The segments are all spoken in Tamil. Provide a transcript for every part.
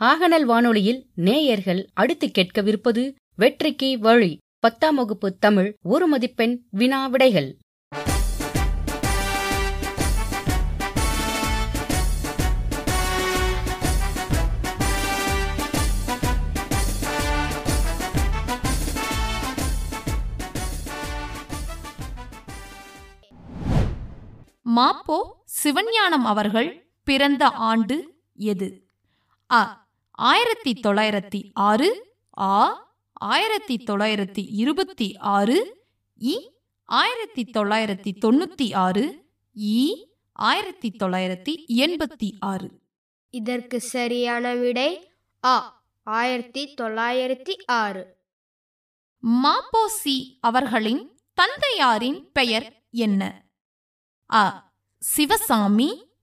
ஆகநல் வானொலியில் நேயர்கள் அடுத்து கேட்கவிருப்பது வெற்றிக்கு வழி பத்தாம் வகுப்பு தமிழ் ஒரு மதிப்பெண் வினா விடைகள். மாப்போ சிவஞானம் அவர்கள் பிறந்த ஆண்டு எது? அ. ஆயிரத்தி தொள்ளாயிரத்தி ஆறு ஆ ஆயிரத்தி தொள்ளாயிரத்தி இருபத்தி ஆறு இ ஆயிரத்தி தொள்ளாயிரத்தி தொண்ணூத்தி ஆறு இ ஆயிரத்தி தொள்ளாயிரத்தி எண்பத்தி ஆறு. இதற்கு சரியான விடை ஆ ஆயிரத்தி தொள்ளாயிரத்தி ஆறு. மாப்போசி அவர்களின் தந்தையாரின் பெயர் என்ன? அ சிவசாமி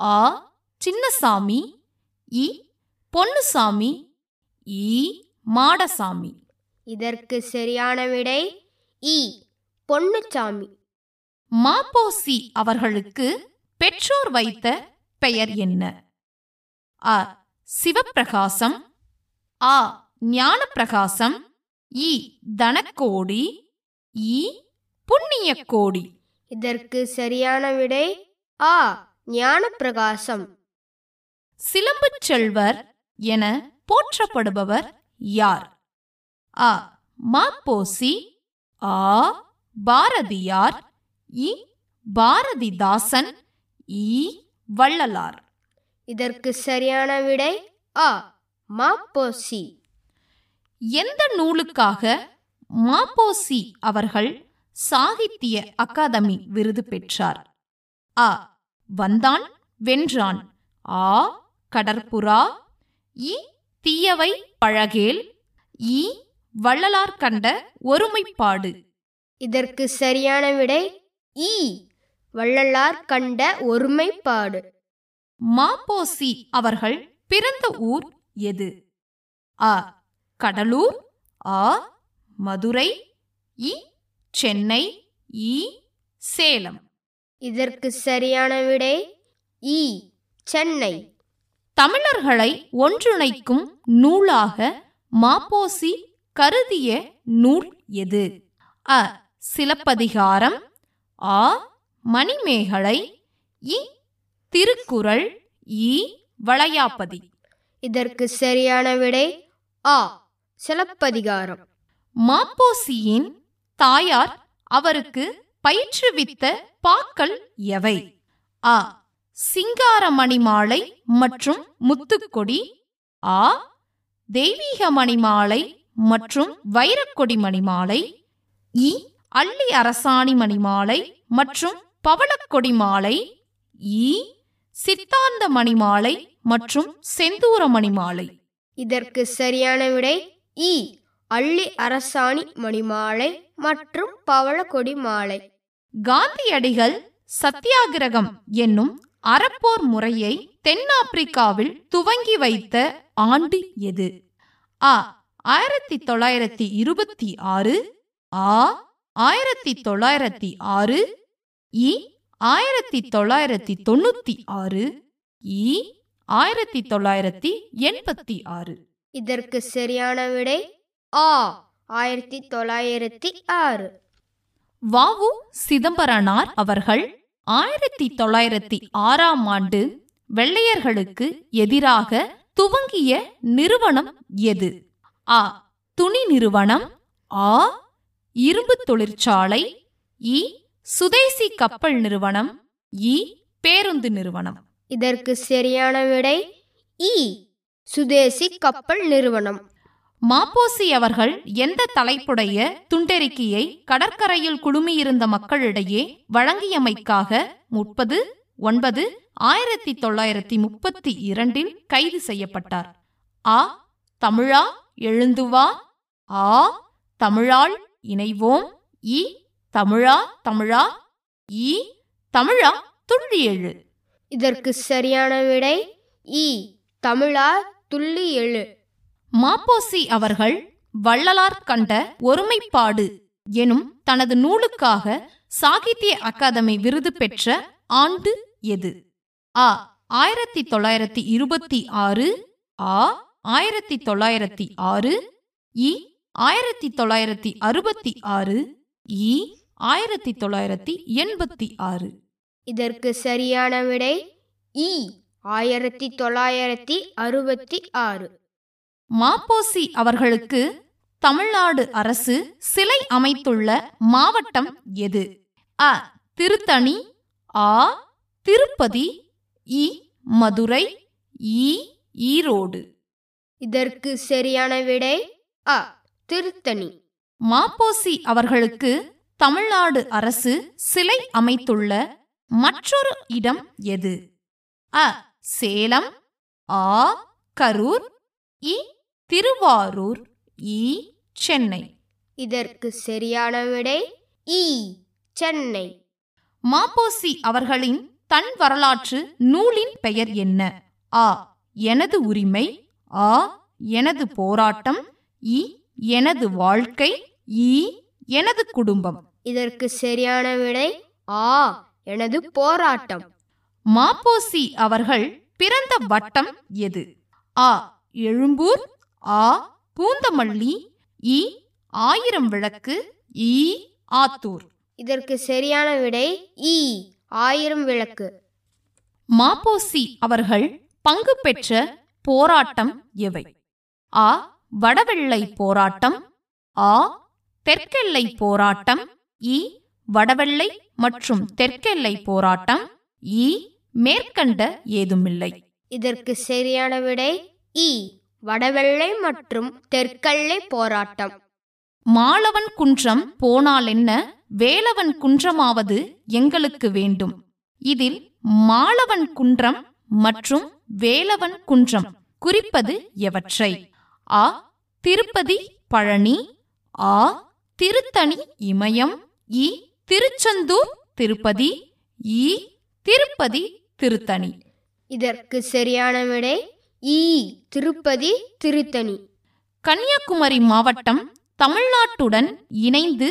ஆ சின்னசாமி இ பொன்னுசாமி இ. மாடசாமி. இதற்கு சரியான விடை இ. பொன்னுச்சாமி மாப்போசி அவர்களுக்கு பெற்றோர் வைத்த பெயர் என்ன? அ. சிவப்பிரகாசம் ஆ. ஞானப்பிரகாசம் இ. தனக்கோடி இ. புண்ணியக்கோடி. இதற்கு சரியான விடை ஆ. ஞானப்பிரகாசம். சிலம்புச் செல்வர் என போற்றப்படுபவர் யார்? அ. மாப்போசி ஆ. பாரதியார் இ. பாரதிதாசன் இ. வள்ளலார். இதற்கு சரியான விடை ஆ மாப்போசி. எந்த நூலுக்காக மாப்போசி அவர்கள் சாகித்ய அகாதமி விருது பெற்றார்? அ. வந்தான் வென்றான். ஆ. கடற்புறா இ தீயவை பழகேல் இ வள்ளலார் கண்ட ஒருமைப்பாடு. இதற்கு சரியான விடை இ வள்ளலார் கண்ட ஒருமைப்பாடு. மாப்போசி அவர்கள் பிறந்த ஊர் எது? அ. கடலூர் ஆ மதுரை இ. சென்னை இ. சேலம். இதற்கு சரியான விடை இ சென்னை. தமிழர்களை ஒன்றிணைக்கும் நூலாக மாப்போசி கருதிய நூல் எது? அ. சிலப்பதிகாரம். ஆ. மணிமேகலை. இ. திருக்குறள். இ. வளையாபதி. இதற்கு சரியான விடை ஆ. சிலப்பதிகாரம். மாப்போசியின் தாயார் அவருக்கு பயிற்றுவித்த பாக்கள் எவை? அ சிங்காரமணிமாலை மற்றும் முத்துக்கொடி. ஆ தெய்வீக மணிமாலை மற்றும் வைரக்கொடி மணிமாலை இ அள்ளி அரசாணி மணிமாலை மற்றும் பவளக்கொடி மாலை. இ சித்தாந்த மணிமாலை மற்றும் செந்தூர மணிமாலை இதற்கு சரியான விடை இ அள்ளி அரசாணி மணிமாலை மற்றும் பவளக்கொடி மாலை. காந்தியடிகள் சத்தியாகிரகம் என்னும் அறப்போர் முறையை தென்னாப்பிரிக்காவில் துவங்கி வைத்த ஆண்டு எது? அ ஆயிரத்தி தொள்ளாயிரத்தி இருபத்தி ஆறு. ஆ ஆயிரத்தி தொள்ளாயிரத்தி ஆறு. இ ஆயிரத்தி தொள்ளாயிரத்தி தொண்ணூத்தி ஆறு. இ ஆயிரத்தி தொள்ளாயிரத்தி எண்பத்தி ஆறு. இதற்கு சரியான விடை ஆ ஆயிரத்தி தொள்ளாயிரத்தி ஆறு. வாவு சிதம்பரனார் அவர்கள் ஆயிரத்தி தொள்ளாயிரத்தி ஆறாம் ஆண்டு வெள்ளையர்களுக்கு எதிராக துவங்கிய நிறுவனம் எது? அ துணி நிறுவனம். ஆ இரும்பு தொழிற்சாலை. இ சுதேசி கப்பல் நிறுவனம். இ பேருந்து நிறுவனம். இதற்கு சரியான விடை இ சுதேசி கப்பல் நிறுவனம். மாப்போசி அவர்கள் எந்த தலைப்புடைய துண்டெருக்கியை கடற்கரையில் குழுமியிருந்த மக்களிடையே வழங்கியமைக்காக முப்பது ஒன்பது ஆயிரத்தி தொள்ளாயிரத்தி முப்பத்தி இரண்டில் கைது செய்யப்பட்டார். ஆ தமிழா எழுந்துவா. ஆ தமிழால் இணைவோம். இ தமிழா தமிழா. இ தமிழா துள்ளி எழு இதற்கு சரியான விடை இ தமிழா துள்ளி எழு மாப்போசி அவர்கள் வள்ளலார் கண்ட ஒருமைப்பாடு எனும் தனது நூலுக்காக சாகித்ய அகாதமி விருது பெற்ற ஆண்டு எது? ஆ ஆயிரத்தி தொள்ளாயிரத்தி இருபத்தி ஆறு ஆ ஆயிரத்தி தொள்ளாயிரத்தி ஆறு இ ஆயிரத்தி தொள்ளாயிரத்தி அறுபத்தி ஆறு இ ஆயிரத்தி தொள்ளாயிரத்தி எண்பத்தி ஆறு. இதற்கு சரியான விடை இ ஆயிரத்தி தொள்ளாயிரத்தி அறுபத்தி ஆறு. மாப்போசி அவர்களுக்கு தமிழ்நாடு அரசு சிலை அமைத்துள்ள மாவட்டம் எது? அ. திருத்தணி ஆ. திருப்பதி இ. மதுரை இ. ஈரோடு. இதற்கு சரியான விடை அ. திருத்தணி. மாப்போசி அவர்களுக்கு தமிழ்நாடு அரசு சிலை அமைத்துள்ள மற்றொரு இடம் எது? அ. சேலம் ஆ. கரூர் இ. திருவாரூர் இ சென்னை. இதற்கு சரியான விடை இ சென்னை. மாப்போசி அவர்களின் தன் வரலாற்று நூலின் பெயர் என்ன? ஆ எனது உரிமை ஆ எனது போராட்டம் இ எனது வாழ்க்கை இ எனது குடும்பம். இதற்கு சரியான விடை ஆ எனது போராட்டம். மாப்போசி அவர்கள் பிறந்த வட்டம் எது? ஆ எழும்பூர் ஆ பூந்தமல்லி இ ஆயிரம் விளக்கு இ ஆத்தூர். இதற்கு சரியான விடை இ ஆயிரம் விளக்கு. மாப்போசி அவர்கள் பங்கு பெற்ற போராட்டம் எவை? ஆ வடவெள்ளை போராட்டம் ஆ தெற்கெல்லை போராட்டம் இ வடவெள்ளை மற்றும் தெற்கெல்லை போராட்டம் இ மேற்கண்ட ஏதுமில்லை. இதற்கு சரியான விடை இ வடவெள்ளை மற்றும் தெற்கல்லை போராட்டம். மாலவன் குன்றம் போனாலென்ன? வேலவன் குன்றமாவது எங்களுக்கு வேண்டும். இதில் மாலவன் குன்றம் மற்றும் வேலவன் குன்றம் குறிப்பது எவற்றை? ஆ திருப்பதி பழனி ஆ திருத்தணி இமயம் இ திருச்செந்தூர் திருப்பதி இ திருப்பதி திருத்தணி. இதற்கு சரியான விடை இ திருப்பதி திருத்தணி. கன்னியாகுமரி மாவட்டம் தமிழ்நாட்டுடன் இணைந்து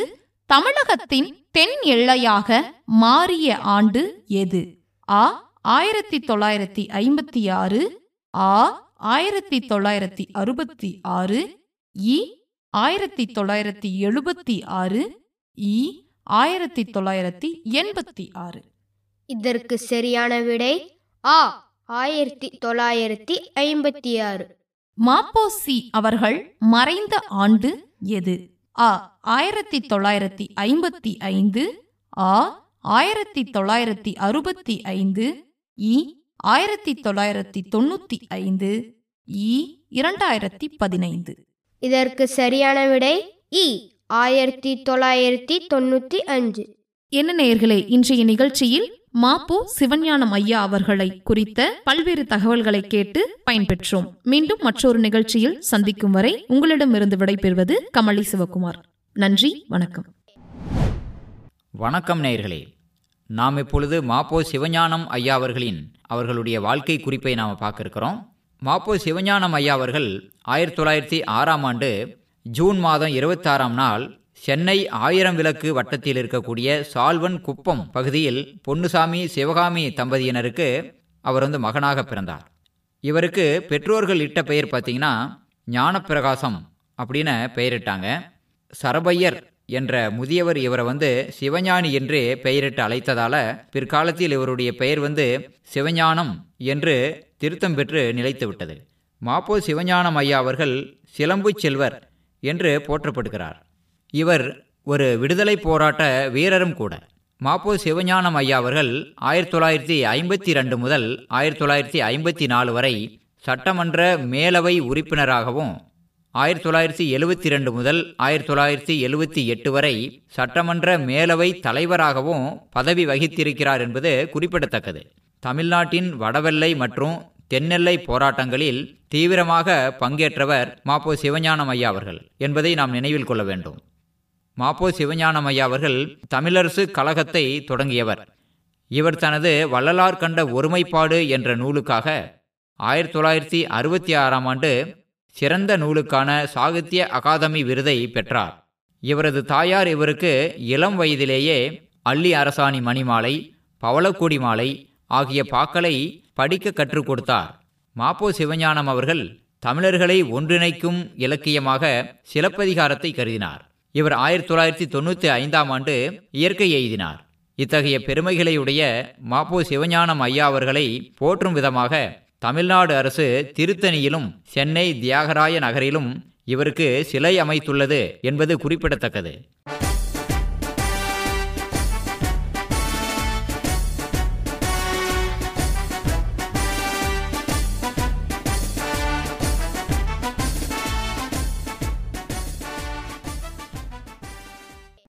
தமிழகத்தின் தென் எல்லையாக மாறிய ஆண்டு எது? ஆ ஆயிரத்தி தொள்ளாயிரத்தி ஐம்பத்தி ஆறு ஆ ஆயிரத்தி தொள்ளாயிரத்தி அறுபத்தி ஆறு இ ஆயிரத்தி தொள்ளாயிரத்தி எழுபத்தி ஆறு இ ஆயிரத்தி தொள்ளாயிரத்தி எண்பத்தி ஆறு இதற்கு சரியான விடை ஆ ஆயிரத்தி தொள்ளாயிரத்தி ஐம்பத்தி ஆறு. மாப்போசி அவர்கள் மறைந்த ஆண்டு எது? ஆ ஆயிரத்தி தொள்ளாயிரத்தி ஐம்பத்தி ஐந்து. ஆ ஆயிரத்தி தொள்ளாயிரத்தி அறுபத்தி ஐந்து. இ ஆயிரத்தி தொள்ளாயிரத்தி தொண்ணூத்தி ஐந்து. இ இரண்டாயிரத்தி பதினைந்து. இதற்கு சரியான விடை இ ஆயிரத்தி தொள்ளாயிரத்தி தொண்ணூத்தி அஞ்சு. என்ன நேயர்களே இன்றைய நிகழ்ச்சியில் மாப்போ சிவஞானம் ஐயா அவர்களை குறித்த பல்வேறு தகவல்களை கேட்டு பயன்பெற்றோம். மீண்டும் மற்றொரு நிகழ்ச்சியில் சந்திக்கும் வரை உங்களிடமிருந்து விடைபெறுவது கமலி சிவகுமார். நன்றி வணக்கம். வணக்கம் நேயர்களே. நாம் இப்பொழுது மாப்போ சிவஞானம் ஐயா அவர்களின் அவர்களுடைய வாழ்க்கை குறிப்பை நாம் பார்க்க இருக்கிறோம் மாப்போ சிவஞானம் ஐயா அவர்கள் ஆயிரத்தி தொள்ளாயிரத்தி ஆறாம் ஆண்டு ஜூன் மாதம் இருபத்தாறாம் நாள் சென்னை ஆயிரம் விளக்கு வட்டத்தில் இருக்கக்கூடிய சால்வன் குப்பம் பகுதியில் பொன்னுசாமி சிவகாமி தம்பதியினருக்கு அவர் வந்து மகனாக பிறந்தார். இவருக்கு பெற்றோர்கள் இட்ட பெயர் பார்த்தீங்கன்னா ஞானப்பிரகாசம் அப்படின்னு பெயரிட்டாங்க. சரபையர் என்ற முதியவர் இவரை வந்து சிவஞானி என்று பெயரிட்டு அழைத்ததால பிற்காலத்தில் இவருடைய பெயர் வந்து சிவஞானம் என்று திருத்தம் பெற்று நிலைத்து விட்டது. மாப்போ சிவஞானம் ஐயா அவர்கள் சிலம்பு செல்வர் என்று போற்றப்படுகிறார். இவர் ஒரு விடுதலை போராட்ட வீரரும் கூட. மாப்போ சிவஞானம் ஐயா அவர்கள் ஆயிரத்தி தொள்ளாயிரத்தி ஐம்பத்தி ரெண்டு முதல் ஆயிரத்தி தொள்ளாயிரத்தி ஐம்பத்தி நாலு வரை சட்டமன்ற மேலவை உறுப்பினராகவும் ஆயிரத்தி தொள்ளாயிரத்தி எழுவத்தி ரெண்டு முதல் ஆயிரத்தி தொள்ளாயிரத்தி எழுவத்தி எட்டு வரை சட்டமன்ற மேலவை தலைவராகவும் பதவி வகித்திருக்கிறார் என்பது குறிப்பிடத்தக்கது. தமிழ்நாட்டின் வடவெல்லை மற்றும் தென்னெல்லை போராட்டங்களில் தீவிரமாக பங்கேற்றவர் மாப்போ சிவஞானம் ஐயா அவர்கள் என்பதை நாம் நினைவில் கொள்ள வேண்டும். மாப்போ சிவஞானம் ஐயா அவர்கள் தமிழரசு கழகத்தை தொடங்கியவர். இவர் தனது வள்ளலார் கண்ட ஒருமைப்பாடு என்ற நூலுக்காக ஆயிரத்தி தொள்ளாயிரத்தி அறுபத்தி ஆறாம் ஆண்டு சிறந்த நூலுக்கான சாகித்ய அகாதமி விருதை பெற்றார். இவரது தாயார் இவருக்கு இளம் வயதிலேயே அள்ளி அரசாணி மணிமாலை பவளக்கொடி மாலை ஆகிய பாக்களை படிக்க கற்றுக் கொடுத்தார். மாப்போ சிவஞானம் அவர்கள் தமிழர்களை ஒன்றிணைக்கும் இலக்கியமாக சிலப்பதிகாரத்தை கருதினார். இவர் ஆயிரத்தி தொள்ளாயிரத்தி தொண்ணூற்றி ஐந்தாம் ஆண்டு இயற்கை எய்தினார். இத்தகைய பெருமைகளை உடைய மாப்போ சிவஞானம் ஐயா அவர்களை போற்றும் விதமாக தமிழ்நாடு அரசு திருத்தணியிலும் சென்னை தியாகராய நகரிலும் இவருக்கு சிலை அமைத்துள்ளது என்பது குறிப்பிடத்தக்கது.